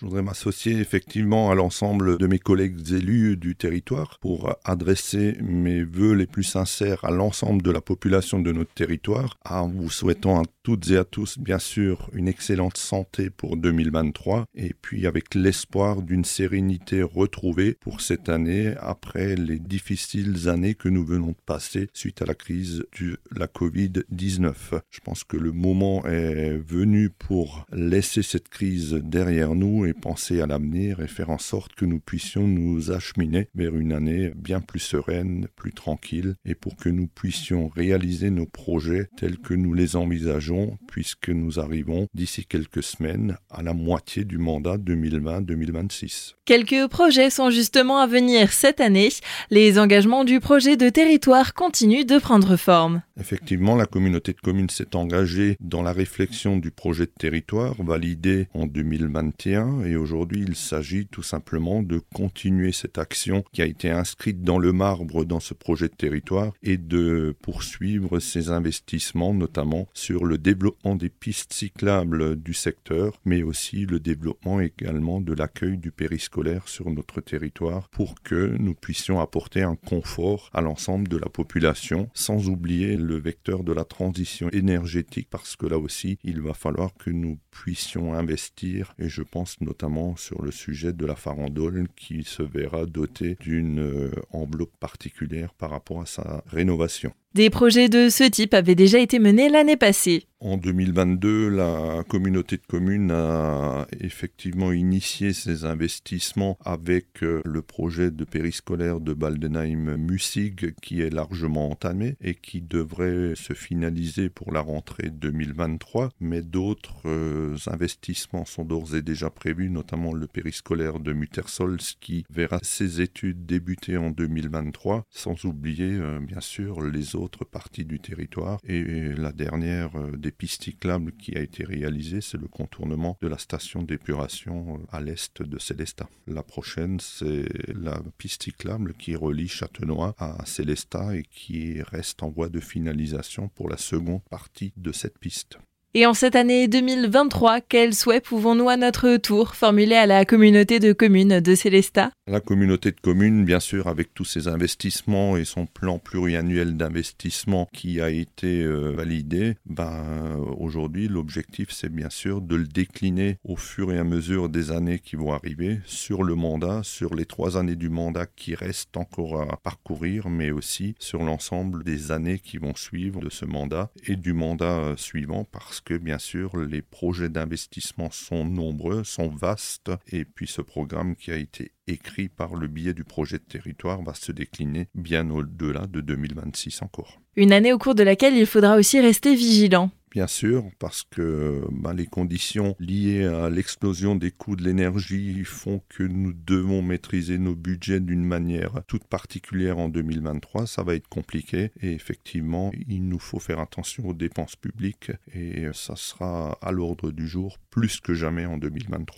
Je voudrais m'associer effectivement à l'ensemble de mes collègues élus du territoire pour adresser mes voeux les plus sincères à l'ensemble de la population de notre territoire, en vous souhaitant à toutes et à tous, bien sûr, une excellente santé pour 2023 et puis avec l'espoir d'une sérénité retrouvée pour cette année après les difficiles années que nous venons de passer suite à la crise de la Covid-19. Je pense que le moment est venu pour laisser cette crise derrière nous penser à l'avenir et faire en sorte que nous puissions nous acheminer vers une année bien plus sereine, plus tranquille, et pour que nous puissions réaliser nos projets tels que nous les envisageons, puisque nous arrivons d'ici quelques semaines à la moitié du mandat 2020-2026. Quelques projets sont justement à venir cette année. Les engagements du projet de territoire continuent de prendre forme. Effectivement, la communauté de communes s'est engagée dans la réflexion du projet de territoire validé en 2021 et aujourd'hui il s'agit tout simplement de continuer cette action qui a été inscrite dans le marbre dans ce projet de territoire et de poursuivre ces investissements notamment sur le développement des pistes cyclables du secteur mais aussi le développement également de l'accueil du périscolaire sur notre territoire pour que nous puissions apporter un confort à l'ensemble de la population sans oublier le vecteur de la transition énergétique parce que là aussi il va falloir que nous puissions investir et je pense notamment sur le sujet de la farandole qui se verra dotée d'une euh, enveloppe particulière par rapport à sa rénovation. Des projets de ce type avaient déjà été menés l'année passée. En 2022, la communauté de communes a effectivement initié ses investissements avec euh, le projet de périscolaire de Baldenheim-Mussig qui est largement entamé et qui devrait se finaliser pour la rentrée 2023. Mais d'autres euh, investissements sont d'ores et déjà prévus, notamment le périscolaire de Muttersols qui verra ses études débuter en 2023, sans oublier euh, bien sûr les autres parties du territoire. Et la dernière des des pistes cyclables qui a été réalisé, c'est le contournement de la station d'épuration euh, à l'est de Célestat. La prochaine, c'est la piste cyclable qui relie Châtenois à Célestat et qui reste en voie de finalisation pour la seconde partie de cette piste. Et en cette année 2023, quels souhaits pouvons-nous à notre tour formuler à la communauté de communes de Célestat? La communauté de communes, bien sûr, avec tous ses investissements et son plan pluriannuel d'investissement qui a été euh, validé, ben, aujourd'hui, l'objectif, c'est bien sûr de le décliner au fur et à mesure des années qui vont arriver sur le mandat, sur les trois années du mandat qui restent encore à parcourir, mais aussi sur l'ensemble des années qui vont suivre de ce mandat et du mandat euh, suivant parce que bien sûr les projets d'investissement sont nombreux, sont vastes, et puis ce programme qui a été écrit par le biais du projet de territoire va se décliner bien au-delà de 2026 encore. Une année au cours de laquelle il faudra aussi rester vigilant bien sûr, parce que ben, les conditions liées à l'explosion des coûts de l'énergie font que nous devons maîtriser nos budgets d'une manière toute particulière en 2023. Ça va être compliqué et effectivement, il nous faut faire attention aux dépenses publiques et ça sera à l'ordre du jour plus que jamais en 2023.